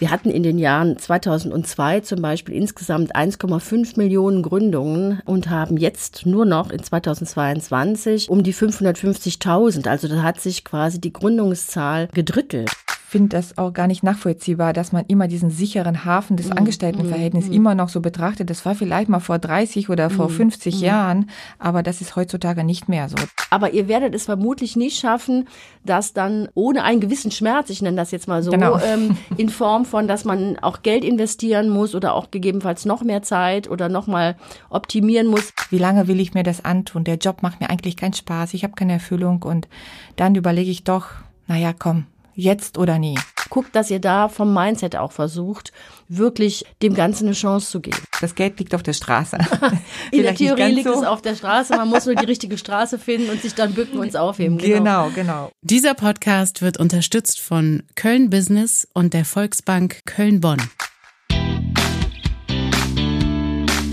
Wir hatten in den Jahren 2002 zum Beispiel insgesamt 1,5 Millionen Gründungen und haben jetzt nur noch in 2022 um die 550.000. Also da hat sich quasi die Gründungszahl gedrittelt finde das auch gar nicht nachvollziehbar, dass man immer diesen sicheren Hafen des mhm. Angestelltenverhältnisses mm, immer noch so betrachtet. Das war vielleicht mal vor 30 oder vor 50 mm, Jahren, aber das ist heutzutage nicht mehr so. Aber ihr werdet es vermutlich nicht schaffen, das dann ohne einen gewissen Schmerz, ich nenne das jetzt mal so, genau. ähm, in Form von, dass man auch Geld investieren muss oder auch gegebenenfalls noch mehr Zeit oder noch mal optimieren muss. Wie lange will ich mir das antun? Der Job macht mir eigentlich keinen Spaß, ich habe keine Erfüllung und dann überlege ich doch, naja, komm, Jetzt oder nie. Guckt, dass ihr da vom Mindset auch versucht, wirklich dem Ganzen eine Chance zu geben. Das Geld liegt auf der Straße. In der Theorie liegt so. es auf der Straße. Man muss nur die richtige Straße finden und sich dann bücken und es aufheben. Genau. genau, genau. Dieser Podcast wird unterstützt von Köln Business und der Volksbank Köln-Bonn.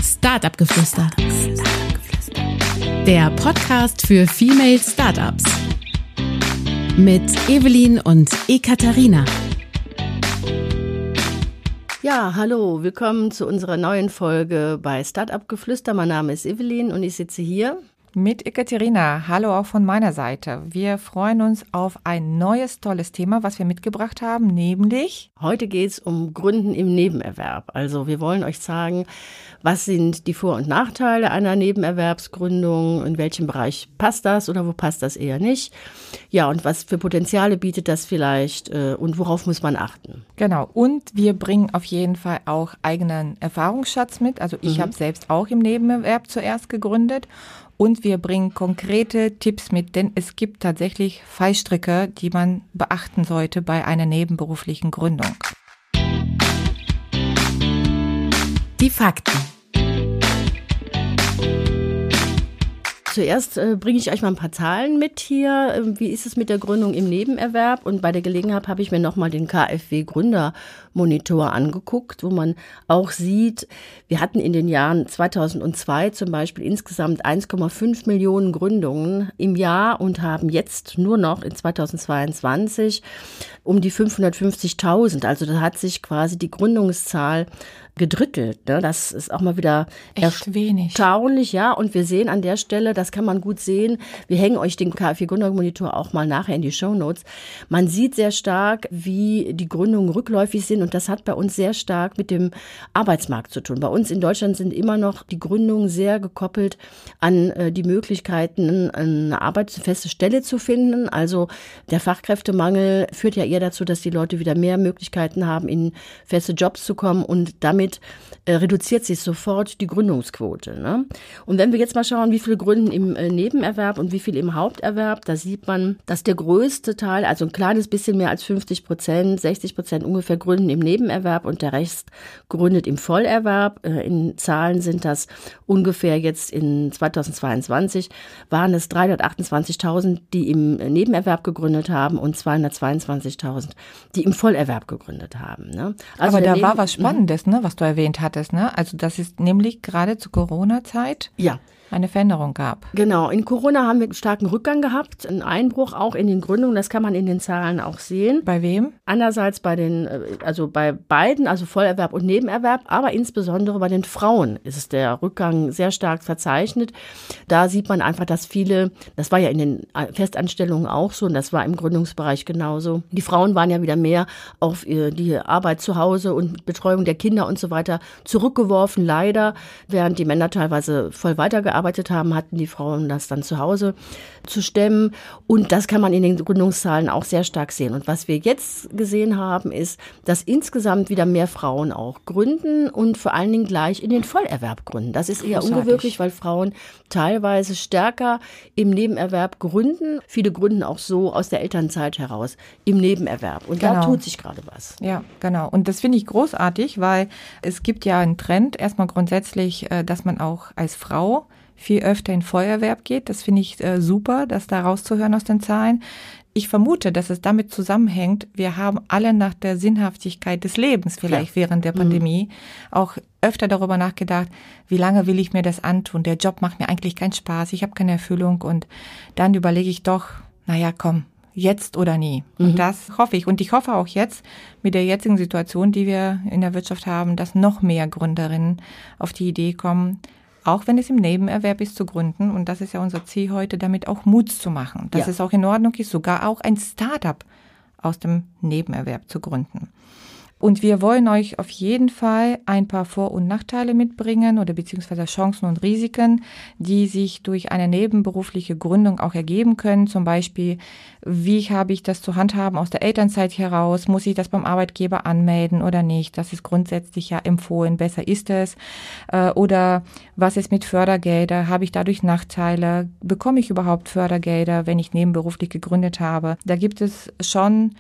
Startup Geflüster. Der Podcast für Female Startups mit Evelyn und Ekaterina. Ja, hallo, willkommen zu unserer neuen Folge bei Startup Geflüster. Mein Name ist Evelyn und ich sitze hier mit Ekaterina. Hallo auch von meiner Seite. Wir freuen uns auf ein neues tolles Thema, was wir mitgebracht haben, nämlich heute geht es um Gründen im Nebenerwerb. Also wir wollen euch sagen, was sind die Vor- und Nachteile einer Nebenerwerbsgründung, in welchem Bereich passt das oder wo passt das eher nicht. Ja, und was für Potenziale bietet das vielleicht äh, und worauf muss man achten. Genau, und wir bringen auf jeden Fall auch eigenen Erfahrungsschatz mit. Also ich mhm. habe selbst auch im Nebenerwerb zuerst gegründet und wir bringen konkrete Tipps mit, denn es gibt tatsächlich Fallstricke, die man beachten sollte bei einer nebenberuflichen Gründung. Die Fakten. Zuerst äh, bringe ich euch mal ein paar Zahlen mit hier. Ähm, wie ist es mit der Gründung im Nebenerwerb? Und bei der Gelegenheit habe ich mir nochmal den KfW Gründermonitor angeguckt, wo man auch sieht, wir hatten in den Jahren 2002 zum Beispiel insgesamt 1,5 Millionen Gründungen im Jahr und haben jetzt nur noch in 2022 um die 550.000. Also da hat sich quasi die Gründungszahl gedrittelt. Ne? Das ist auch mal wieder Echt wenig. erstaunlich, ja. Und wir sehen an der Stelle, das kann man gut sehen. Wir hängen euch den KfW Gründungsmonitor auch mal nachher in die Show Notes. Man sieht sehr stark, wie die Gründungen rückläufig sind. Und das hat bei uns sehr stark mit dem Arbeitsmarkt zu tun. Bei uns in Deutschland sind immer noch die Gründungen sehr gekoppelt an äh, die Möglichkeiten, eine arbeitsfeste Stelle zu finden. Also der Fachkräftemangel führt ja eher dazu, dass die Leute wieder mehr Möglichkeiten haben, in feste Jobs zu kommen und damit damit äh, reduziert sich sofort die Gründungsquote. Ne? Und wenn wir jetzt mal schauen, wie viele gründen im äh, Nebenerwerb und wie viele im Haupterwerb, da sieht man, dass der größte Teil, also ein kleines bisschen mehr als 50 Prozent, 60 Prozent ungefähr gründen im Nebenerwerb und der Rest gründet im Vollerwerb. Äh, in Zahlen sind das ungefähr jetzt in 2022 waren es 328.000, die im äh, Nebenerwerb gegründet haben und 222.000, die im Vollerwerb gegründet haben. Ne? Also Aber da war was Spannendes, ne, was du erwähnt hattest, ne? Also das ist nämlich gerade zur Corona-Zeit. Ja eine Veränderung gab. Genau. In Corona haben wir einen starken Rückgang gehabt, einen Einbruch auch in den Gründungen. Das kann man in den Zahlen auch sehen. Bei wem? Andererseits bei den, äh, also bei beiden, also Vollerwerb und Nebenerwerb, aber insbesondere bei den Frauen ist der Rückgang sehr stark verzeichnet. Da sieht man einfach, dass viele, das war ja in den Festanstellungen auch so und das war im Gründungsbereich genauso. Die Frauen waren ja wieder mehr auf die Arbeit zu Hause und Betreuung der Kinder und so weiter zurückgeworfen, leider, während die Männer teilweise voll weitergearbeitet gearbeitet haben, hatten die Frauen das dann zu Hause zu stemmen. Und das kann man in den Gründungszahlen auch sehr stark sehen. Und was wir jetzt gesehen haben, ist, dass insgesamt wieder mehr Frauen auch gründen und vor allen Dingen gleich in den Vollerwerb gründen. Das ist eher Großartig. ungewöhnlich, weil Frauen teilweise stärker im Nebenerwerb gründen. Viele gründen auch so aus der Elternzeit heraus im Nebenerwerb. Und genau. da tut sich gerade was. Ja, genau. Und das finde ich großartig, weil es gibt ja einen Trend, erstmal grundsätzlich, äh, dass man auch als Frau viel öfter in Feuerwerb geht. Das finde ich äh, super, das da rauszuhören aus den Zahlen. Ich vermute, dass es damit zusammenhängt, wir haben alle nach der Sinnhaftigkeit des Lebens vielleicht ja. während der mhm. Pandemie mhm. auch öfter darüber nachgedacht, wie lange will ich mir das antun? Der Job macht mir eigentlich keinen Spaß, ich habe keine Erfüllung und dann überlege ich doch, naja, komm, jetzt oder nie. Und mhm. das hoffe ich. Und ich hoffe auch jetzt mit der jetzigen Situation, die wir in der Wirtschaft haben, dass noch mehr Gründerinnen auf die Idee kommen, auch wenn es im Nebenerwerb ist, zu gründen. Und das ist ja unser Ziel heute, damit auch Mut zu machen. Dass ja. es auch in Ordnung ist, sogar auch ein Startup aus dem Nebenerwerb zu gründen. Und wir wollen euch auf jeden Fall ein paar Vor- und Nachteile mitbringen oder beziehungsweise Chancen und Risiken, die sich durch eine nebenberufliche Gründung auch ergeben können. Zum Beispiel, wie habe ich das zu handhaben aus der Elternzeit heraus? Muss ich das beim Arbeitgeber anmelden oder nicht? Das ist grundsätzlich ja empfohlen. Besser ist es. Äh, oder was ist mit Fördergelder? Habe ich dadurch Nachteile? Bekomme ich überhaupt Fördergelder, wenn ich nebenberuflich gegründet habe? Da gibt es schon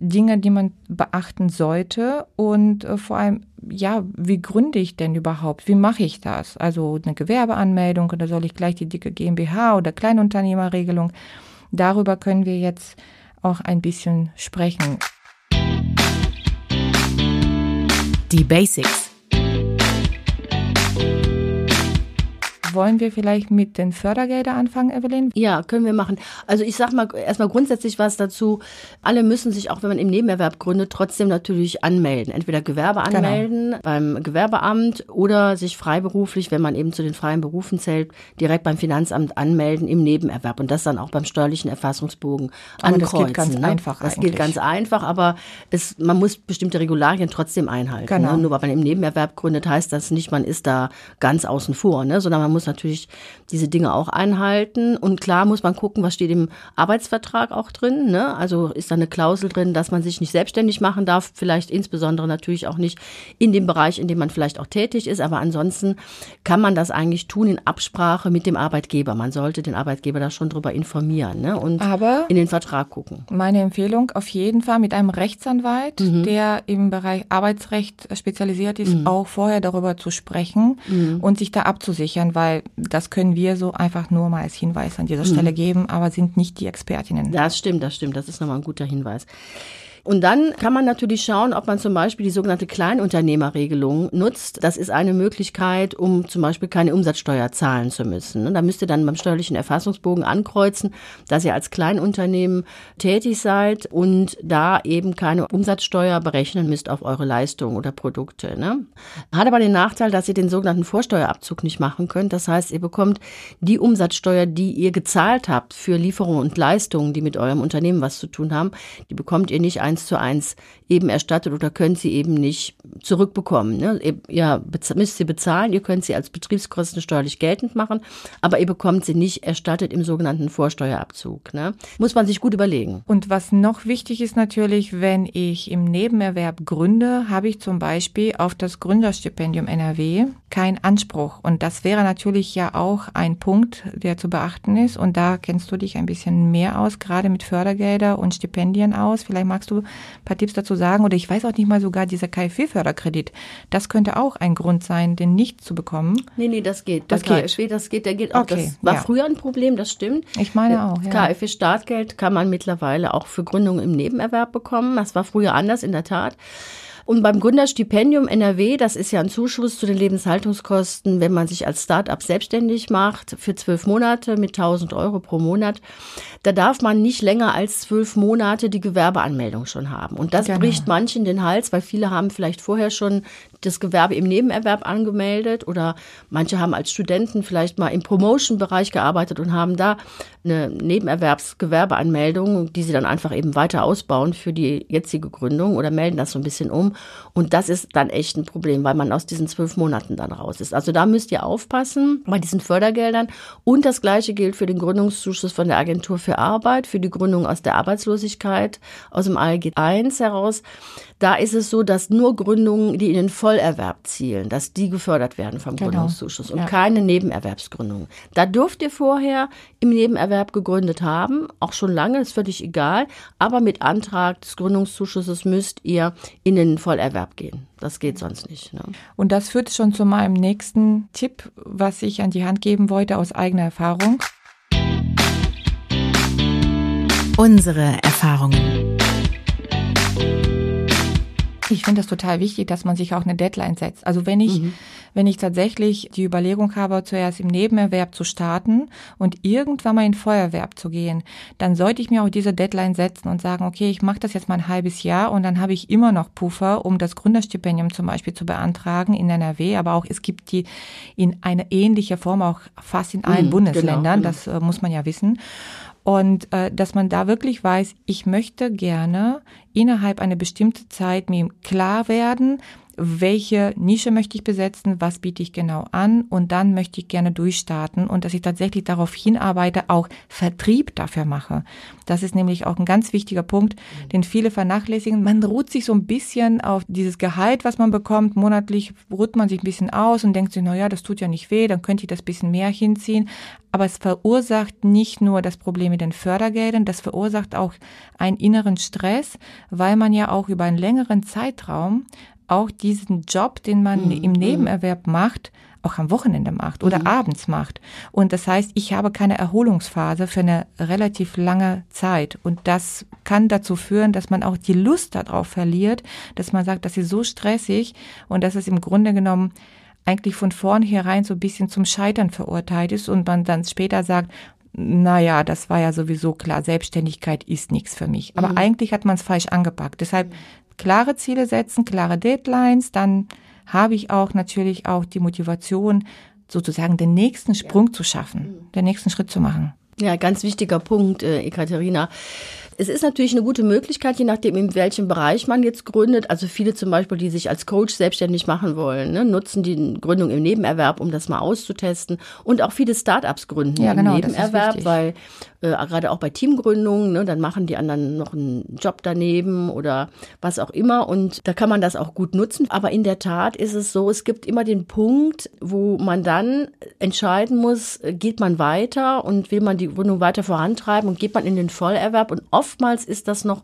Dinge, die man beachten sollte und äh, vor allem, ja, wie gründe ich denn überhaupt? Wie mache ich das? Also eine Gewerbeanmeldung oder soll ich gleich die dicke GmbH oder Kleinunternehmerregelung? Darüber können wir jetzt auch ein bisschen sprechen. Die Basics. Wollen wir vielleicht mit den Fördergeldern anfangen, Evelyn? Ja, können wir machen. Also ich sag mal erstmal grundsätzlich was dazu. Alle müssen sich, auch wenn man im Nebenerwerb gründet, trotzdem natürlich anmelden. Entweder Gewerbe genau. anmelden genau. beim Gewerbeamt oder sich freiberuflich, wenn man eben zu den freien Berufen zählt, direkt beim Finanzamt anmelden im Nebenerwerb und das dann auch beim steuerlichen Erfassungsbogen aber ankreuzen. Das geht ganz ne? einfach. Das eigentlich. geht ganz einfach, aber es, man muss bestimmte Regularien trotzdem einhalten. Genau. Ne? Nur weil man im Nebenerwerb gründet, heißt das nicht, man ist da ganz außen vor, ne? sondern man muss muss natürlich diese Dinge auch einhalten. Und klar muss man gucken, was steht im Arbeitsvertrag auch drin. Ne? Also ist da eine Klausel drin, dass man sich nicht selbstständig machen darf, vielleicht insbesondere natürlich auch nicht in dem Bereich, in dem man vielleicht auch tätig ist. Aber ansonsten kann man das eigentlich tun in Absprache mit dem Arbeitgeber. Man sollte den Arbeitgeber da schon drüber informieren ne? und Aber in den Vertrag gucken. Meine Empfehlung auf jeden Fall mit einem Rechtsanwalt, mhm. der im Bereich Arbeitsrecht spezialisiert ist, mhm. auch vorher darüber zu sprechen mhm. und sich da abzusichern, weil weil das können wir so einfach nur mal als Hinweis an dieser Stelle mhm. geben, aber sind nicht die Expertinnen. Das stimmt, das stimmt. Das ist nochmal ein guter Hinweis. Und dann kann man natürlich schauen, ob man zum Beispiel die sogenannte Kleinunternehmerregelung nutzt. Das ist eine Möglichkeit, um zum Beispiel keine Umsatzsteuer zahlen zu müssen. Und da müsst ihr dann beim steuerlichen Erfassungsbogen ankreuzen, dass ihr als Kleinunternehmen tätig seid und da eben keine Umsatzsteuer berechnen müsst auf eure Leistungen oder Produkte. Ne? Hat aber den Nachteil, dass ihr den sogenannten Vorsteuerabzug nicht machen könnt. Das heißt, ihr bekommt die Umsatzsteuer, die ihr gezahlt habt für Lieferungen und Leistungen, die mit eurem Unternehmen was zu tun haben, die bekommt ihr nicht eins zu eins eben erstattet oder könnt sie eben nicht zurückbekommen. Ne? Ihr müsst sie bezahlen, ihr könnt sie als Betriebskosten steuerlich geltend machen, aber ihr bekommt sie nicht erstattet im sogenannten Vorsteuerabzug. Ne? Muss man sich gut überlegen. Und was noch wichtig ist natürlich, wenn ich im Nebenerwerb gründe, habe ich zum Beispiel auf das Gründerstipendium NRW keinen Anspruch. Und das wäre natürlich ja auch ein Punkt, der zu beachten ist. Und da kennst du dich ein bisschen mehr aus, gerade mit Fördergelder und Stipendien aus. Vielleicht magst du ein paar Tipps dazu sagen. Oder ich weiß auch nicht mal sogar dieser KfW-Förderkredit. Das könnte auch ein Grund sein, den nicht zu bekommen. Nee, nee, das geht. Das, das KfW, das geht, der geht auch. Okay, das war ja. früher ein Problem, das stimmt. Ich meine auch. Ja. KfW-Startgeld kann man mittlerweile auch für Gründungen im Nebenerwerb bekommen. Das war früher anders, in der Tat. Und beim Gründerstipendium NRW, das ist ja ein Zuschuss zu den Lebenshaltungskosten, wenn man sich als Start-up selbstständig macht, für zwölf Monate mit 1000 Euro pro Monat. Da darf man nicht länger als zwölf Monate die Gewerbeanmeldung schon haben. Und das genau. bricht manchen den Hals, weil viele haben vielleicht vorher schon das Gewerbe im Nebenerwerb angemeldet oder manche haben als Studenten vielleicht mal im Promotion-Bereich gearbeitet und haben da eine Nebenerwerbsgewerbeanmeldung, die sie dann einfach eben weiter ausbauen für die jetzige Gründung oder melden das so ein bisschen um. Und das ist dann echt ein Problem, weil man aus diesen zwölf Monaten dann raus ist. Also da müsst ihr aufpassen bei diesen Fördergeldern. Und das Gleiche gilt für den Gründungszuschuss von der Agentur für Arbeit, für die Gründung aus der Arbeitslosigkeit, aus dem ALG 1 heraus. Da ist es so, dass nur Gründungen, die in den Vollerwerb zielen, dass die gefördert werden vom genau. Gründungszuschuss und ja. keine Nebenerwerbsgründungen. Da dürft ihr vorher im Nebenerwerb gegründet haben, auch schon lange, ist völlig egal, aber mit Antrag des Gründungszuschusses müsst ihr in den Vollerwerb gehen. Das geht sonst nicht. Ne? Und das führt schon zu meinem nächsten Tipp, was ich an die Hand geben wollte aus eigener Erfahrung. Unsere Erfahrungen. Ich finde das total wichtig, dass man sich auch eine Deadline setzt. Also wenn ich, mhm. wenn ich tatsächlich die Überlegung habe, zuerst im Nebenerwerb zu starten und irgendwann mal in Feuerwerb zu gehen, dann sollte ich mir auch diese Deadline setzen und sagen, okay, ich mache das jetzt mal ein halbes Jahr und dann habe ich immer noch Puffer, um das Gründerstipendium zum Beispiel zu beantragen in NRW, aber auch es gibt die in eine ähnliche Form auch fast in allen mhm, Bundesländern, genau, das äh, muss man ja wissen. Und äh, dass man da wirklich weiß, ich möchte gerne innerhalb einer bestimmten Zeit mir klar werden, welche Nische möchte ich besetzen, was biete ich genau an und dann möchte ich gerne durchstarten und dass ich tatsächlich darauf hinarbeite, auch Vertrieb dafür mache. Das ist nämlich auch ein ganz wichtiger Punkt, den viele vernachlässigen. Man ruht sich so ein bisschen auf dieses Gehalt, was man bekommt. Monatlich ruht man sich ein bisschen aus und denkt sich, na ja, das tut ja nicht weh, dann könnte ich das bisschen mehr hinziehen. Aber es verursacht nicht nur das Problem mit den Fördergeldern, das verursacht auch einen inneren Stress, weil man ja auch über einen längeren Zeitraum auch diesen Job, den man mhm. im mhm. Nebenerwerb macht, auch am Wochenende macht oder mhm. abends macht. Und das heißt, ich habe keine Erholungsphase für eine relativ lange Zeit. Und das kann dazu führen, dass man auch die Lust darauf verliert, dass man sagt, das ist so stressig und dass es im Grunde genommen eigentlich von vornherein so ein bisschen zum Scheitern verurteilt ist und man dann später sagt, naja, das war ja sowieso klar, Selbstständigkeit ist nichts für mich. Aber mhm. eigentlich hat man es falsch angepackt. Deshalb klare Ziele setzen, klare Deadlines, dann habe ich auch natürlich auch die Motivation, sozusagen den nächsten Sprung ja. zu schaffen, mhm. den nächsten Schritt zu machen. Ja, ganz wichtiger Punkt, äh, Ekaterina. Es ist natürlich eine gute Möglichkeit, je nachdem, in welchem Bereich man jetzt gründet. Also viele zum Beispiel, die sich als Coach selbstständig machen wollen, ne, nutzen die Gründung im Nebenerwerb, um das mal auszutesten. Und auch viele Startups gründen ja, genau, im Nebenerwerb, weil äh, gerade auch bei Teamgründungen, ne, dann machen die anderen noch einen Job daneben oder was auch immer. Und da kann man das auch gut nutzen. Aber in der Tat ist es so, es gibt immer den Punkt, wo man dann entscheiden muss, geht man weiter und will man die Gründung weiter vorantreiben und geht man in den Vollerwerb. Und oft oftmals ist das noch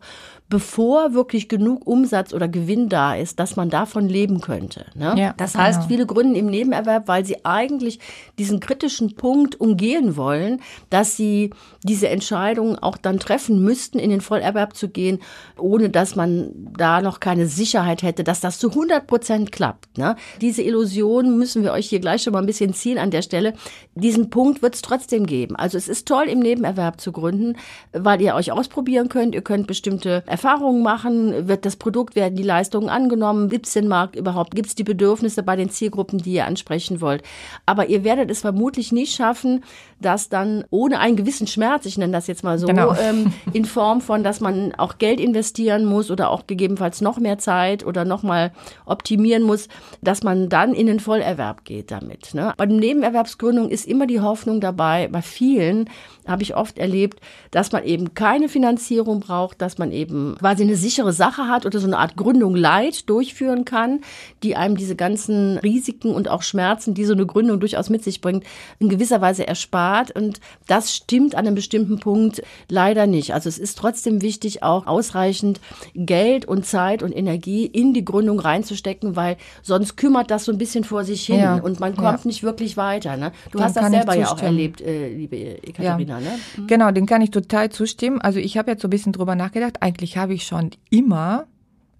bevor wirklich genug Umsatz oder Gewinn da ist, dass man davon leben könnte. Ne? Ja, das heißt, genau. viele gründen im Nebenerwerb, weil sie eigentlich diesen kritischen Punkt umgehen wollen, dass sie diese Entscheidung auch dann treffen müssten, in den Vollerwerb zu gehen, ohne dass man da noch keine Sicherheit hätte, dass das zu 100 Prozent klappt. Ne? Diese Illusion müssen wir euch hier gleich schon mal ein bisschen ziehen an der Stelle. Diesen Punkt wird es trotzdem geben. Also es ist toll, im Nebenerwerb zu gründen, weil ihr euch ausprobieren könnt. Ihr könnt bestimmte Erfahrungen machen? Wird das Produkt, werden die Leistungen angenommen? Gibt es den Markt überhaupt? Gibt es die Bedürfnisse bei den Zielgruppen, die ihr ansprechen wollt? Aber ihr werdet es vermutlich nicht schaffen, das dann ohne einen gewissen Schmerz, ich nenne das jetzt mal so, genau. ähm, in Form von, dass man auch Geld investieren muss oder auch gegebenenfalls noch mehr Zeit oder noch mal optimieren muss, dass man dann in den Vollerwerb geht damit. Ne? Bei der Nebenerwerbsgründung ist immer die Hoffnung dabei, bei vielen habe ich oft erlebt, dass man eben keine Finanzierung braucht, dass man eben quasi eine sichere Sache hat oder so eine Art Gründung Leid durchführen kann, die einem diese ganzen Risiken und auch Schmerzen, die so eine Gründung durchaus mit sich bringt, in gewisser Weise erspart. Und das stimmt an einem bestimmten Punkt leider nicht. Also es ist trotzdem wichtig, auch ausreichend Geld und Zeit und Energie in die Gründung reinzustecken, weil sonst kümmert das so ein bisschen vor sich hin ja. und man kommt ja. nicht wirklich weiter. Ne? Du den hast das selber ja auch erlebt, äh, liebe Ekaterina. Ja. Ne? Mhm. Genau, den kann ich total zustimmen. Also ich habe jetzt so ein bisschen drüber nachgedacht. Eigentlich habe ich schon immer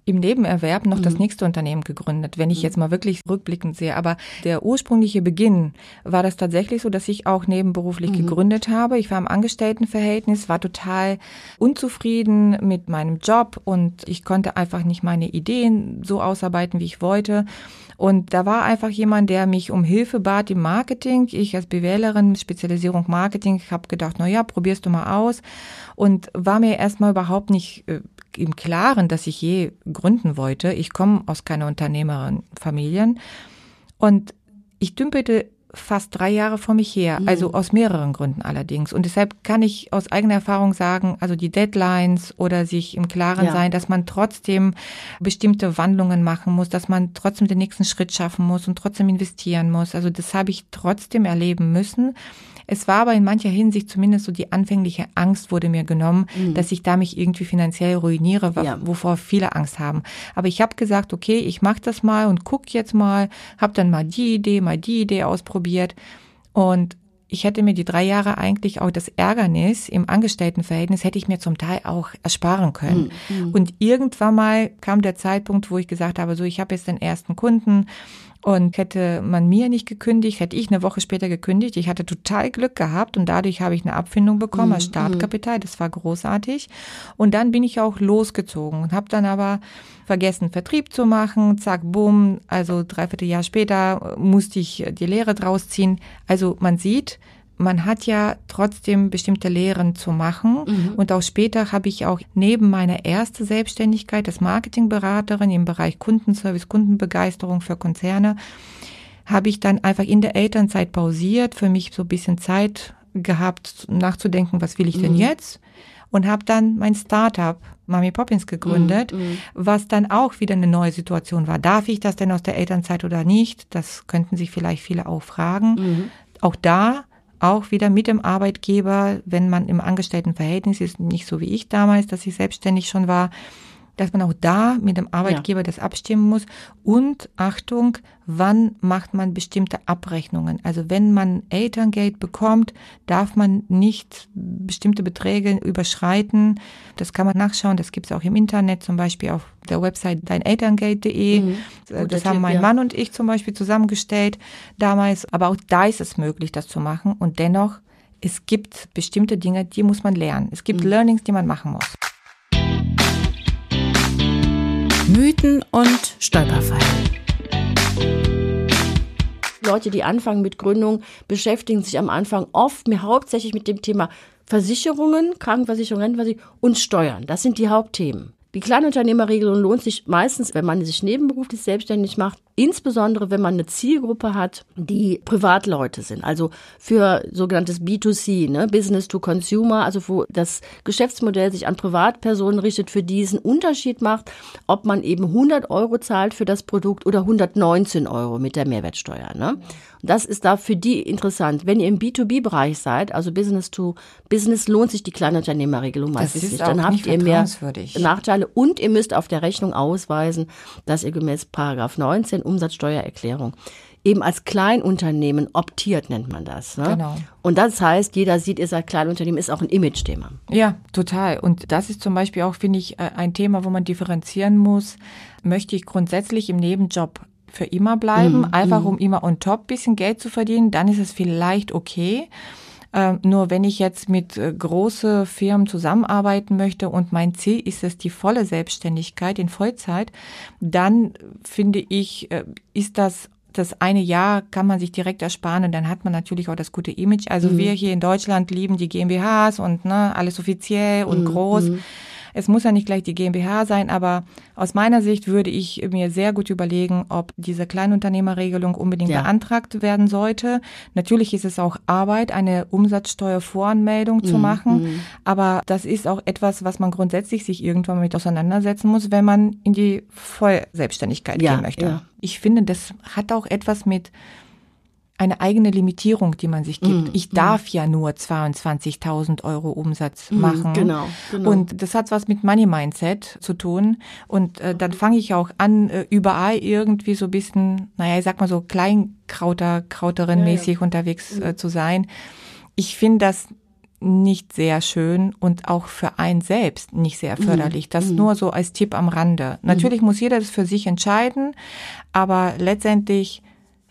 im Nebenerwerb noch mhm. das nächste Unternehmen gegründet, wenn ich mhm. jetzt mal wirklich rückblickend sehe. Aber der ursprüngliche Beginn war das tatsächlich so, dass ich auch nebenberuflich mhm. gegründet habe. Ich war im Angestelltenverhältnis, war total unzufrieden mit meinem Job und ich konnte einfach nicht meine Ideen so ausarbeiten, wie ich wollte. Und da war einfach jemand, der mich um Hilfe bat im Marketing. Ich als BWLerin, Spezialisierung Marketing, habe gedacht, na ja, probierst du mal aus. Und war mir erstmal überhaupt nicht äh, im Klaren, dass ich je gründen wollte. Ich komme aus keiner Unternehmerin-Familien. Und ich dümpelte fast drei Jahre vor mich her, mhm. also aus mehreren Gründen allerdings. Und deshalb kann ich aus eigener Erfahrung sagen, also die Deadlines oder sich im Klaren ja. sein, dass man trotzdem bestimmte Wandlungen machen muss, dass man trotzdem den nächsten Schritt schaffen muss und trotzdem investieren muss. Also das habe ich trotzdem erleben müssen. Es war aber in mancher Hinsicht zumindest so die anfängliche Angst wurde mir genommen, mhm. dass ich da mich irgendwie finanziell ruiniere, ja. wovor viele Angst haben. Aber ich habe gesagt, okay, ich mache das mal und guck jetzt mal, habe dann mal die Idee, mal die Idee ausprobiert und ich hätte mir die drei Jahre eigentlich auch das Ärgernis im Angestelltenverhältnis hätte ich mir zum Teil auch ersparen können. Mhm. Und irgendwann mal kam der Zeitpunkt, wo ich gesagt habe, so ich habe jetzt den ersten Kunden und hätte man mir nicht gekündigt, hätte ich eine Woche später gekündigt. Ich hatte total Glück gehabt und dadurch habe ich eine Abfindung bekommen mhm. als Startkapital. Das war großartig. Und dann bin ich auch losgezogen und habe dann aber vergessen, Vertrieb zu machen. Zack, bumm. Also dreiviertel Jahr später musste ich die Lehre draus ziehen. Also man sieht, man hat ja trotzdem bestimmte Lehren zu machen. Mhm. Und auch später habe ich auch neben meiner ersten Selbstständigkeit als Marketingberaterin im Bereich Kundenservice, Kundenbegeisterung für Konzerne, habe ich dann einfach in der Elternzeit pausiert, für mich so ein bisschen Zeit gehabt, nachzudenken, was will ich denn mhm. jetzt? Und habe dann mein Startup Mami Poppins gegründet, mhm. was dann auch wieder eine neue Situation war. Darf ich das denn aus der Elternzeit oder nicht? Das könnten sich vielleicht viele auch fragen. Mhm. Auch da auch wieder mit dem Arbeitgeber, wenn man im Angestelltenverhältnis ist, nicht so wie ich damals, dass ich selbstständig schon war, dass man auch da mit dem Arbeitgeber ja. das abstimmen muss. Und Achtung, wann macht man bestimmte Abrechnungen? Also wenn man Elterngeld bekommt, darf man nicht bestimmte Beträge überschreiten. Das kann man nachschauen. Das gibt es auch im Internet, zum Beispiel auf der Website deinelterngeld.de. Mhm. Das haben mein ja. Mann und ich zum Beispiel zusammengestellt damals. Aber auch da ist es möglich, das zu machen. Und dennoch, es gibt bestimmte Dinge, die muss man lernen. Es gibt mhm. Learnings, die man machen muss. Mythen und Stolperfallen. Leute, die anfangen mit Gründung, beschäftigen sich am Anfang oft mehr hauptsächlich mit dem Thema Versicherungen, Krankenversicherung, Rentenversicherung und Steuern. Das sind die Hauptthemen. Die Kleinunternehmerregelung lohnt sich meistens, wenn man sich nebenberuflich selbstständig macht, insbesondere wenn man eine Zielgruppe hat, die Privatleute sind, also für sogenanntes B2C, ne, Business to Consumer, also wo das Geschäftsmodell sich an Privatpersonen richtet, für diesen Unterschied macht, ob man eben 100 Euro zahlt für das Produkt oder 119 Euro mit der Mehrwertsteuer. Ne? Das ist da für die interessant. Wenn ihr im B2B-Bereich seid, also Business to Business, lohnt sich die Kleinunternehmerregelung meistens nicht. Dann habt ihr mehr Nachteile und ihr müsst auf der Rechnung ausweisen, dass ihr gemäß Paragraph 19 Umsatzsteuererklärung eben als Kleinunternehmen optiert, nennt man das. Ne? Genau. Und das heißt, jeder sieht, ihr seid Kleinunternehmen, ist auch ein Image-Thema. Ja, total. Und das ist zum Beispiel auch, finde ich, äh, ein Thema, wo man differenzieren muss. Möchte ich grundsätzlich im Nebenjob für immer bleiben, mhm. einfach um immer on top bisschen Geld zu verdienen, dann ist es vielleicht okay. Ähm, nur wenn ich jetzt mit äh, große Firmen zusammenarbeiten möchte und mein Ziel ist es die volle Selbstständigkeit in Vollzeit, dann finde ich, äh, ist das das eine Jahr kann man sich direkt ersparen und dann hat man natürlich auch das gute Image. Also mhm. wir hier in Deutschland lieben die GmbHs und ne, alles offiziell und mhm. groß. Mhm. Es muss ja nicht gleich die GmbH sein, aber aus meiner Sicht würde ich mir sehr gut überlegen, ob diese Kleinunternehmerregelung unbedingt ja. beantragt werden sollte. Natürlich ist es auch Arbeit, eine Umsatzsteuervoranmeldung zu mhm. machen, mhm. aber das ist auch etwas, was man grundsätzlich sich irgendwann mit auseinandersetzen muss, wenn man in die Vollselbstständigkeit ja, gehen möchte. Ja. Ich finde, das hat auch etwas mit eine eigene Limitierung, die man sich gibt. Mm, ich darf mm. ja nur 22.000 Euro Umsatz mm, machen. Genau, genau. Und das hat was mit Money Mindset zu tun. Und äh, dann fange ich auch an, äh, überall irgendwie so ein bisschen, naja, ich sag mal so Kleinkrauter, Krauterin-mäßig ja, ja. unterwegs äh, zu sein. Ich finde das nicht sehr schön und auch für einen selbst nicht sehr förderlich. Das nur so als Tipp am Rande. Natürlich muss jeder das für sich entscheiden, aber letztendlich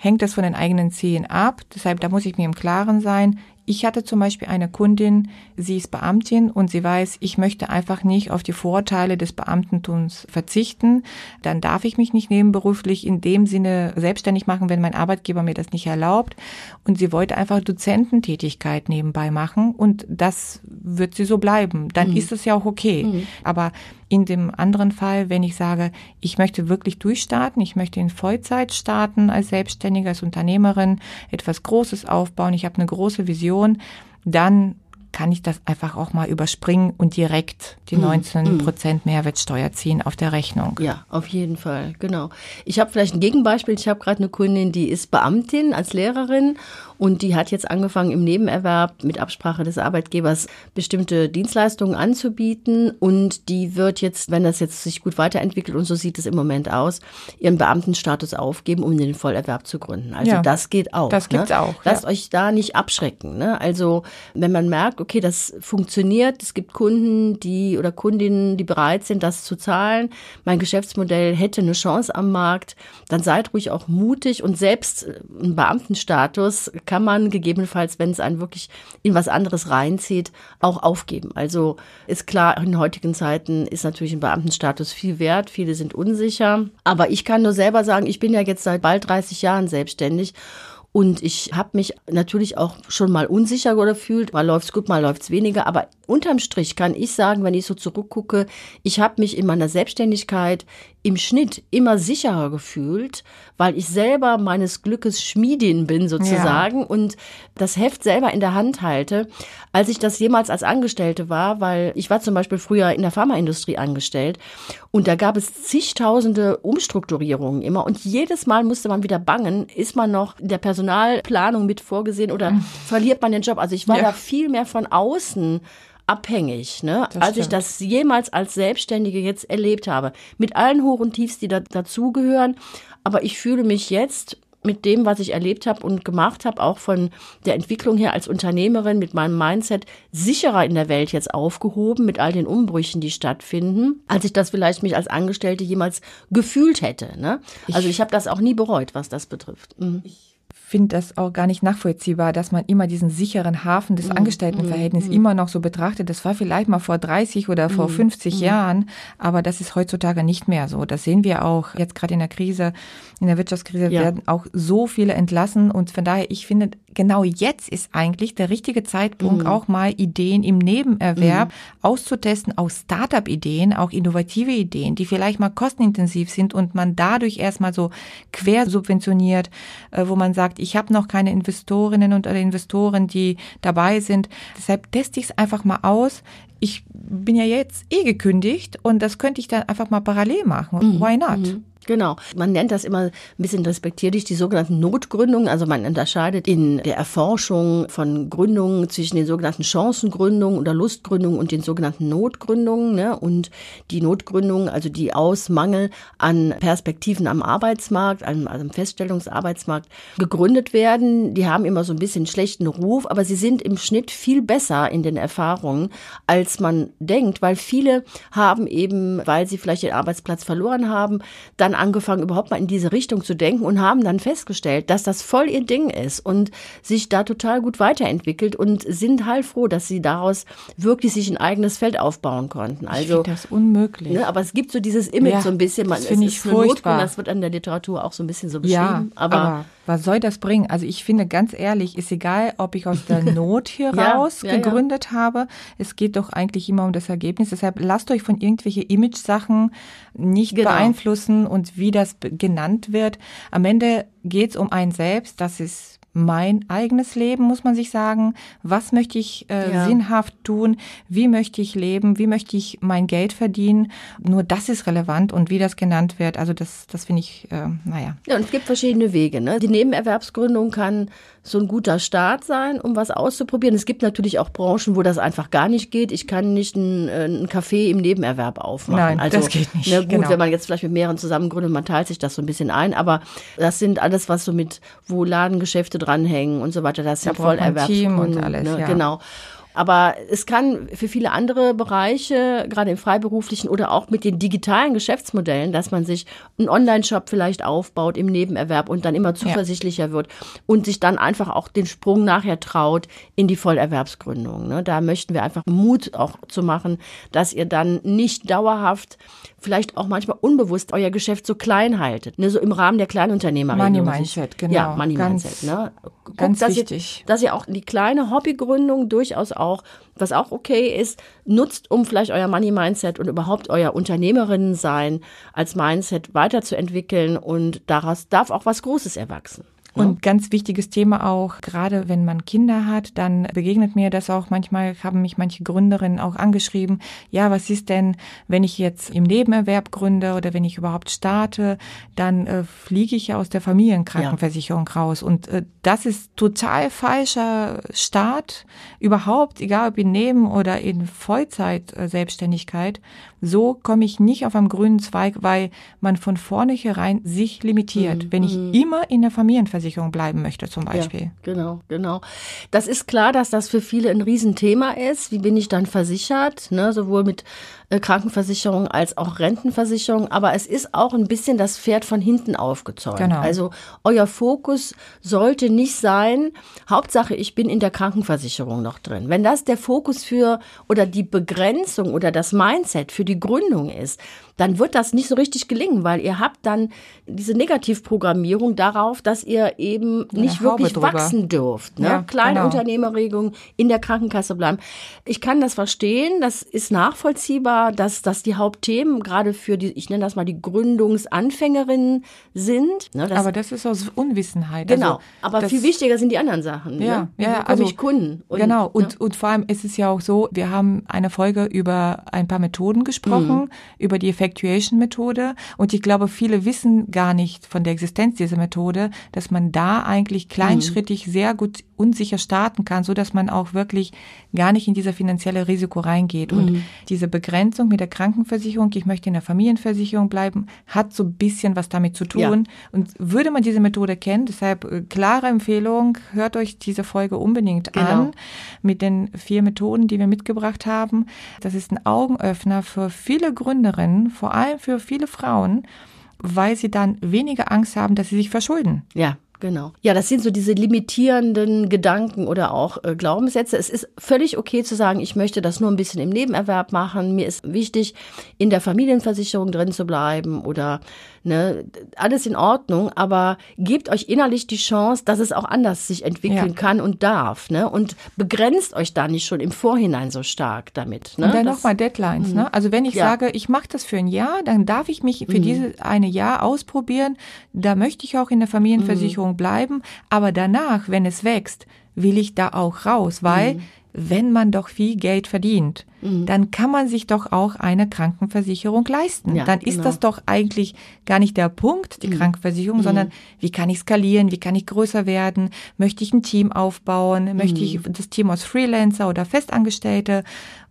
hängt das von den eigenen Zielen ab. Deshalb, da muss ich mir im Klaren sein, ich hatte zum Beispiel eine Kundin, sie ist Beamtin und sie weiß, ich möchte einfach nicht auf die Vorteile des Beamtentums verzichten. Dann darf ich mich nicht nebenberuflich in dem Sinne selbstständig machen, wenn mein Arbeitgeber mir das nicht erlaubt. Und sie wollte einfach Dozententätigkeit nebenbei machen und das wird sie so bleiben. Dann mhm. ist es ja auch okay. Mhm. Aber in dem anderen Fall, wenn ich sage, ich möchte wirklich durchstarten, ich möchte in Vollzeit starten als Selbstständige, als Unternehmerin, etwas Großes aufbauen, ich habe eine große Vision, dann kann ich das einfach auch mal überspringen und direkt die 19 hm, hm. Prozent Mehrwertsteuer ziehen auf der Rechnung. Ja, auf jeden Fall, genau. Ich habe vielleicht ein Gegenbeispiel. Ich habe gerade eine Kundin, die ist Beamtin als Lehrerin und die hat jetzt angefangen, im Nebenerwerb mit Absprache des Arbeitgebers bestimmte Dienstleistungen anzubieten. Und die wird jetzt, wenn das jetzt sich gut weiterentwickelt, und so sieht es im Moment aus, ihren Beamtenstatus aufgeben, um den Vollerwerb zu gründen. Also ja, das geht auch. Das gibt's ne? auch. Lasst ja. euch da nicht abschrecken. Ne? Also wenn man merkt, okay, das funktioniert, es gibt Kunden, die oder Kundinnen, die bereit sind, das zu zahlen, mein Geschäftsmodell hätte eine Chance am Markt, dann seid ruhig auch mutig und selbst ein Beamtenstatus kann man gegebenenfalls, wenn es einen wirklich in was anderes reinzieht, auch aufgeben. Also ist klar, in heutigen Zeiten ist natürlich ein Beamtenstatus viel wert. Viele sind unsicher. Aber ich kann nur selber sagen, ich bin ja jetzt seit bald 30 Jahren selbstständig und ich habe mich natürlich auch schon mal unsicher gefühlt. Mal läuft's gut, mal läuft's weniger. Aber unterm Strich kann ich sagen, wenn ich so zurückgucke, ich habe mich in meiner Selbstständigkeit im Schnitt immer sicherer gefühlt, weil ich selber meines Glückes Schmiedin bin sozusagen ja. und das Heft selber in der Hand halte, als ich das jemals als Angestellte war, weil ich war zum Beispiel früher in der Pharmaindustrie angestellt und da gab es zigtausende Umstrukturierungen immer und jedes Mal musste man wieder bangen, ist man noch in der Personalplanung mit vorgesehen oder mhm. verliert man den Job? Also ich war ja. da viel mehr von außen abhängig, ne? als ich das jemals als Selbstständige jetzt erlebt habe. Mit allen Hoch und Tiefs, die da, dazugehören. Aber ich fühle mich jetzt mit dem, was ich erlebt habe und gemacht habe, auch von der Entwicklung her als Unternehmerin mit meinem Mindset sicherer in der Welt jetzt aufgehoben mit all den Umbrüchen, die stattfinden, als ich das vielleicht mich als Angestellte jemals gefühlt hätte. Ne? Also ich habe das auch nie bereut, was das betrifft. Mhm. Ich finde das auch gar nicht nachvollziehbar, dass man immer diesen sicheren Hafen des mhm. Angestelltenverhältnisses mm, immer noch so betrachtet. Das war vielleicht mal vor 30 oder vor 50 mm, Jahren, aber das ist heutzutage nicht mehr so. Das sehen wir auch jetzt gerade in der Krise, in der Wirtschaftskrise ja. werden auch so viele entlassen und von daher, ich finde, genau jetzt ist eigentlich der richtige Zeitpunkt, mhm. auch mal Ideen im Nebenerwerb mhm. auszutesten, auch Startup-Ideen, auch innovative Ideen, die vielleicht mal kostenintensiv sind und man dadurch erstmal so quer subventioniert, äh, wo man sagt, ich habe noch keine Investorinnen und Investoren, die dabei sind. Deshalb teste ich es einfach mal aus. Ich bin ja jetzt eh gekündigt und das könnte ich dann einfach mal parallel machen. Mhm. Why not? Mhm. Genau. Man nennt das immer ein bisschen respektierlich die sogenannten Notgründungen. Also man unterscheidet in der Erforschung von Gründungen zwischen den sogenannten Chancengründungen oder Lustgründungen und den sogenannten Notgründungen. Ne? Und die Notgründungen, also die aus Mangel an Perspektiven am Arbeitsmarkt, einem, also am Feststellungsarbeitsmarkt gegründet werden, die haben immer so ein bisschen schlechten Ruf, aber sie sind im Schnitt viel besser in den Erfahrungen, als man denkt, weil viele haben eben, weil sie vielleicht den Arbeitsplatz verloren haben, dann dann angefangen, überhaupt mal in diese Richtung zu denken und haben dann festgestellt, dass das voll ihr Ding ist und sich da total gut weiterentwickelt und sind heilfroh, dass sie daraus wirklich sich ein eigenes Feld aufbauen konnten. Also ich das unmöglich. Ne, aber es gibt so dieses Image ja, so ein bisschen, man, das finde ich furchtbar. Not, das wird an der Literatur auch so ein bisschen so beschrieben. Ja, aber, aber was soll das bringen? Also ich finde ganz ehrlich, ist egal, ob ich aus der Not hier ja, raus ja, gegründet ja. habe. Es geht doch eigentlich immer um das Ergebnis. Deshalb lasst euch von irgendwelche Image-Sachen nicht genau. beeinflussen und wie das genannt wird. Am Ende geht es um einen selbst. Das ist mein eigenes Leben, muss man sich sagen. Was möchte ich äh, ja. sinnhaft tun? Wie möchte ich leben? Wie möchte ich mein Geld verdienen? Nur das ist relevant und wie das genannt wird, also das, das finde ich, äh, naja. Ja, und es gibt verschiedene Wege. Ne? Die Nebenerwerbsgründung kann so ein guter Start sein, um was auszuprobieren. Es gibt natürlich auch Branchen, wo das einfach gar nicht geht. Ich kann nicht ein, äh, ein Café im Nebenerwerb aufmachen. Nein, also, das geht nicht. Na gut, genau. wenn man jetzt vielleicht mit mehreren zusammengründet, man teilt sich das so ein bisschen ein, aber das sind alles, was so mit, wo Ladengeschäfte dranhängen und so weiter, das sind Vollerwerbskunden. Und alles, ne? ja. Genau. Aber es kann für viele andere Bereiche, gerade im freiberuflichen oder auch mit den digitalen Geschäftsmodellen, dass man sich einen Online-Shop vielleicht aufbaut im Nebenerwerb und dann immer zuversichtlicher ja. wird und sich dann einfach auch den Sprung nachher traut in die Vollerwerbsgründung. Ne? Da möchten wir einfach Mut auch zu machen, dass ihr dann nicht dauerhaft vielleicht auch manchmal unbewusst euer Geschäft so klein haltet, ne, so im Rahmen der Kleinunternehmer. Money Mindset, genau. Ja, Money ganz, Mindset. Ne? Guckt, ganz dass wichtig. Ihr, dass ihr auch die kleine Hobbygründung durchaus auch, was auch okay ist, nutzt, um vielleicht euer Money Mindset und überhaupt euer Unternehmerinnen sein als Mindset weiterzuentwickeln und daraus darf auch was Großes erwachsen. Und ja. ganz wichtiges Thema auch, gerade wenn man Kinder hat, dann begegnet mir das auch manchmal, haben mich manche Gründerinnen auch angeschrieben, ja, was ist denn, wenn ich jetzt im Nebenerwerb gründe oder wenn ich überhaupt starte, dann äh, fliege ich ja aus der Familienkrankenversicherung ja. raus. Und äh, das ist total falscher Start überhaupt, egal ob in Neben- oder in Vollzeit-Selbstständigkeit. So komme ich nicht auf einem grünen Zweig, weil man von vornherein sich limitiert. Mhm. Wenn ich mhm. immer in der Familienversicherung bleiben möchte, zum Beispiel. Ja, genau, genau. Das ist klar, dass das für viele ein Riesenthema ist. Wie bin ich dann versichert? Ne, sowohl mit Krankenversicherung als auch Rentenversicherung, aber es ist auch ein bisschen das Pferd von hinten aufgezäumt. Genau. Also euer Fokus sollte nicht sein, Hauptsache ich bin in der Krankenversicherung noch drin. Wenn das der Fokus für oder die Begrenzung oder das Mindset für die Gründung ist, dann wird das nicht so richtig gelingen, weil ihr habt dann diese Negativprogrammierung darauf, dass ihr eben nicht wirklich drüber. wachsen dürft. Ne? Ja, Kleine genau. In der Krankenkasse bleiben. Ich kann das verstehen, das ist nachvollziehbar, dass das die Hauptthemen gerade für die, ich nenne das mal die Gründungsanfängerinnen sind. Ne? Aber das ist aus Unwissenheit. Genau, also, aber viel wichtiger sind die anderen Sachen. Ja, ne? ja, also ich Kunden. Und, genau, und, ne? und vor allem ist es ja auch so, wir haben eine Folge über ein paar Methoden gesprochen, mhm. über die Effectuation-Methode. Und ich glaube, viele wissen gar nicht von der Existenz dieser Methode, dass man da eigentlich kleinschrittig mhm. sehr gut unsicher starten kann, so dass man auch wirklich gar nicht in dieser finanzielle Risiko reingeht. Mhm. Und diese Begrenzung mit der Krankenversicherung, ich möchte in der Familienversicherung bleiben, hat so ein bisschen was damit zu tun. Ja. Und würde man diese Methode kennen, deshalb äh, klare Empfehlung, hört euch diese Folge unbedingt genau. an mit den vier Methoden, die wir mitgebracht haben. Das ist ein Augenöffner für viele Gründerinnen, vor allem für viele Frauen, weil sie dann weniger Angst haben, dass sie sich verschulden. Ja, Genau. Ja, das sind so diese limitierenden Gedanken oder auch äh, Glaubenssätze. Es ist völlig okay zu sagen, ich möchte das nur ein bisschen im Nebenerwerb machen. Mir ist wichtig, in der Familienversicherung drin zu bleiben oder ne, alles in Ordnung, aber gebt euch innerlich die Chance, dass es auch anders sich entwickeln ja. kann und darf, ne? Und begrenzt euch da nicht schon im Vorhinein so stark damit. Ne? Und dann nochmal Deadlines, ne? mhm. ne? Also wenn ich ja. sage, ich mache das für ein Jahr, dann darf ich mich für mhm. dieses eine Jahr ausprobieren. Da möchte ich auch in der Familienversicherung mhm. bleiben, aber danach, wenn es wächst, will ich da auch raus, weil mhm wenn man doch viel Geld verdient, mhm. dann kann man sich doch auch eine Krankenversicherung leisten. Ja, dann ist genau. das doch eigentlich gar nicht der Punkt, die mhm. Krankenversicherung, sondern mhm. wie kann ich skalieren, wie kann ich größer werden, möchte ich ein Team aufbauen, möchte ich mhm. das Team aus Freelancer oder Festangestellte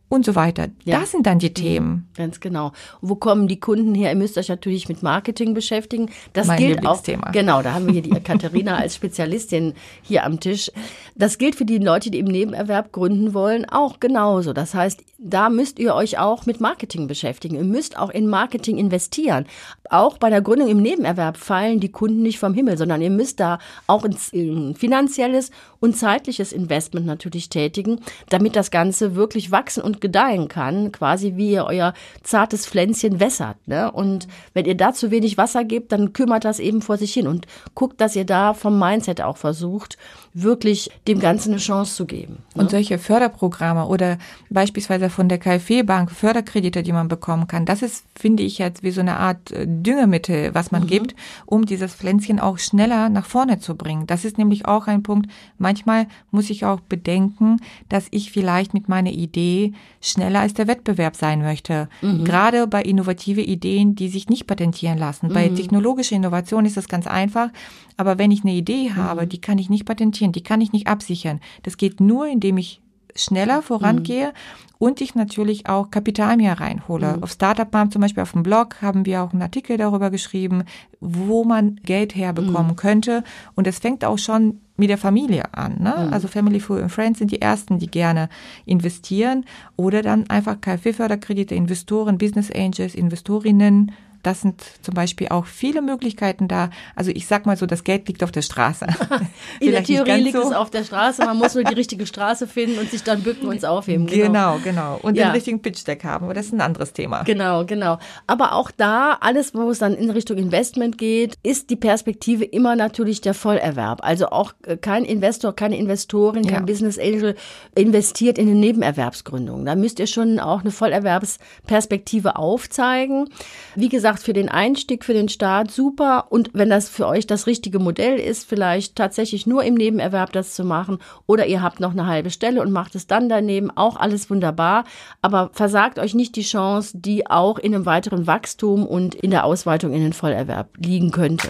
und so weiter. Ja. Das sind dann die Themen. Ganz genau. wo kommen die Kunden her? Ihr müsst euch natürlich mit Marketing beschäftigen. Das mein gilt auch. Genau, da haben wir hier die Katharina als Spezialistin hier am Tisch. Das gilt für die Leute, die im Nebenerwerb gründen wollen, auch genauso. Das heißt, da müsst ihr euch auch mit Marketing beschäftigen. Ihr müsst auch in Marketing investieren. Auch bei der Gründung im Nebenerwerb fallen die Kunden nicht vom Himmel, sondern ihr müsst da auch ein finanzielles und zeitliches Investment natürlich tätigen, damit das Ganze wirklich wachsen und gedeihen kann, quasi wie ihr euer zartes Pflänzchen wässert. Ne? Und wenn ihr da zu wenig Wasser gebt, dann kümmert das eben vor sich hin und guckt, dass ihr da vom Mindset auch versucht, wirklich dem Ganzen eine Chance zu geben. Ne? Und solche Förderprogramme oder beispielsweise von der KfW-Bank Förderkredite, die man bekommen kann, das ist, finde ich jetzt wie so eine Art äh, Düngemittel, was man mhm. gibt, um dieses Pflänzchen auch schneller nach vorne zu bringen. Das ist nämlich auch ein Punkt. Manchmal muss ich auch bedenken, dass ich vielleicht mit meiner Idee schneller als der Wettbewerb sein möchte. Mhm. Gerade bei innovative Ideen, die sich nicht patentieren lassen. Mhm. Bei technologischer Innovation ist das ganz einfach. Aber wenn ich eine Idee habe, mhm. die kann ich nicht patentieren, die kann ich nicht absichern. Das geht nur, indem ich schneller vorangehe mhm. und ich natürlich auch Kapital mir reinhole. Mhm. Auf Startup Mom zum Beispiel auf dem Blog haben wir auch einen Artikel darüber geschrieben, wo man Geld herbekommen mhm. könnte. Und es fängt auch schon mit der Familie an. Ne? Mhm. Also Family, Food and Friends sind die ersten, die gerne investieren oder dann einfach KfW-Förderkredite, Investoren, Business Angels, Investorinnen das sind zum Beispiel auch viele Möglichkeiten da. Also ich sag mal so, das Geld liegt auf der Straße. In der Theorie liegt so. es auf der Straße, man muss nur die richtige Straße finden und sich dann bücken und es aufheben. Genau, genau. genau. Und ja. den richtigen Pitch-Deck haben, aber das ist ein anderes Thema. Genau, genau. Aber auch da, alles, wo es dann in Richtung Investment geht, ist die Perspektive immer natürlich der Vollerwerb. Also auch äh, kein Investor, keine Investorin, kein ja. Business Angel investiert in eine Nebenerwerbsgründung. Da müsst ihr schon auch eine Vollerwerbsperspektive aufzeigen. Wie gesagt, gesagt, für den Einstieg, für den Start super. Und wenn das für euch das richtige Modell ist, vielleicht tatsächlich nur im Nebenerwerb das zu machen oder ihr habt noch eine halbe Stelle und macht es dann daneben, auch alles wunderbar. Aber versagt euch nicht die Chance, die auch in einem weiteren Wachstum und in der Ausweitung in den Vollerwerb liegen könnte.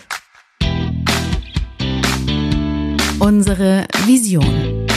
Unsere Vision.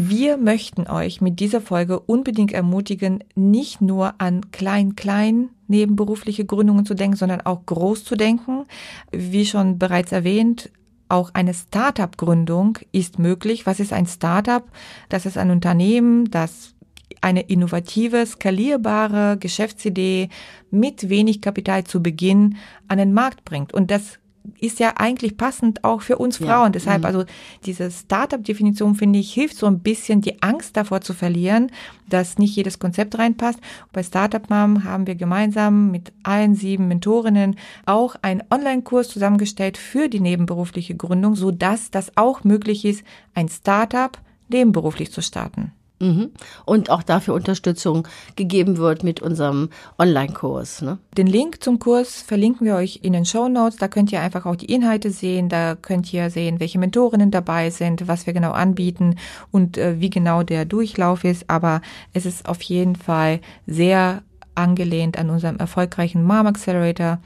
Wir möchten euch mit dieser Folge unbedingt ermutigen, nicht nur an klein-klein nebenberufliche Gründungen zu denken, sondern auch groß zu denken. Wie schon bereits erwähnt, auch eine Startup-Gründung ist möglich. Was ist ein Startup? Das ist ein Unternehmen, das eine innovative, skalierbare Geschäftsidee mit wenig Kapital zu Beginn an den Markt bringt. Und das ist ja eigentlich passend auch für uns Frauen. Ja. Deshalb, mhm. also diese Startup-Definition, finde ich, hilft so ein bisschen, die Angst davor zu verlieren, dass nicht jedes Konzept reinpasst. Bei Startup Mom haben wir gemeinsam mit allen sieben Mentorinnen auch einen Online-Kurs zusammengestellt für die nebenberufliche Gründung, so dass das auch möglich ist, ein Startup nebenberuflich zu starten. Mhm. Und auch dafür Unterstützung gegeben wird mit unserem Online-Kurs. Ne? Den Link zum Kurs verlinken wir euch in den Show Notes. Da könnt ihr einfach auch die Inhalte sehen. Da könnt ihr sehen, welche Mentorinnen dabei sind, was wir genau anbieten und äh, wie genau der Durchlauf ist. Aber es ist auf jeden Fall sehr angelehnt an unserem erfolgreichen Mom Accelerator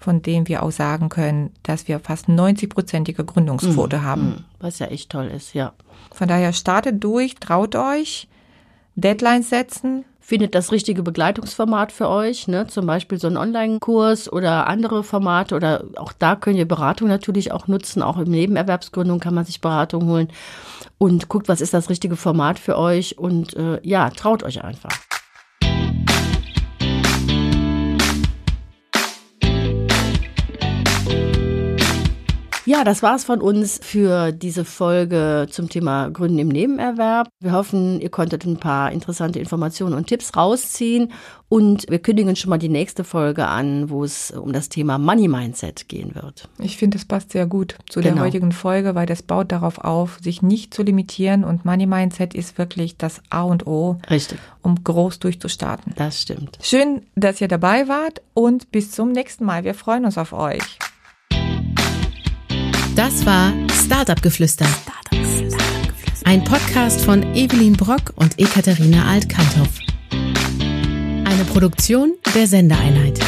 von dem wir auch sagen können, dass wir fast 90-prozentige Gründungsquote mhm. haben. Mhm. Was ja echt toll ist, ja. Von daher startet durch, traut euch, Deadlines setzen. Findet das richtige Begleitungsformat für euch, ne? zum Beispiel so ein Online-Kurs oder andere Formate oder auch da könnt ihr Beratung natürlich auch nutzen. Auch im Nebenerwerbsgründung kann man sich Beratung holen und guckt, was ist das richtige Format für euch und äh, ja, traut euch einfach. Ja, das war's von uns für diese Folge zum Thema Gründen im Nebenerwerb. Wir hoffen, ihr konntet ein paar interessante Informationen und Tipps rausziehen und wir kündigen schon mal die nächste Folge an, wo es um das Thema Money Mindset gehen wird. Ich finde, es passt sehr gut zu genau. der heutigen Folge, weil das baut darauf auf, sich nicht zu limitieren und Money Mindset ist wirklich das A und O, Richtig. um groß durchzustarten. Das stimmt. Schön, dass ihr dabei wart und bis zum nächsten Mal. Wir freuen uns auf euch. Das war Startup Geflüster. Ein Podcast von Evelyn Brock und Ekaterina Alt-Kanthoff. Eine Produktion der Sendeeinheit.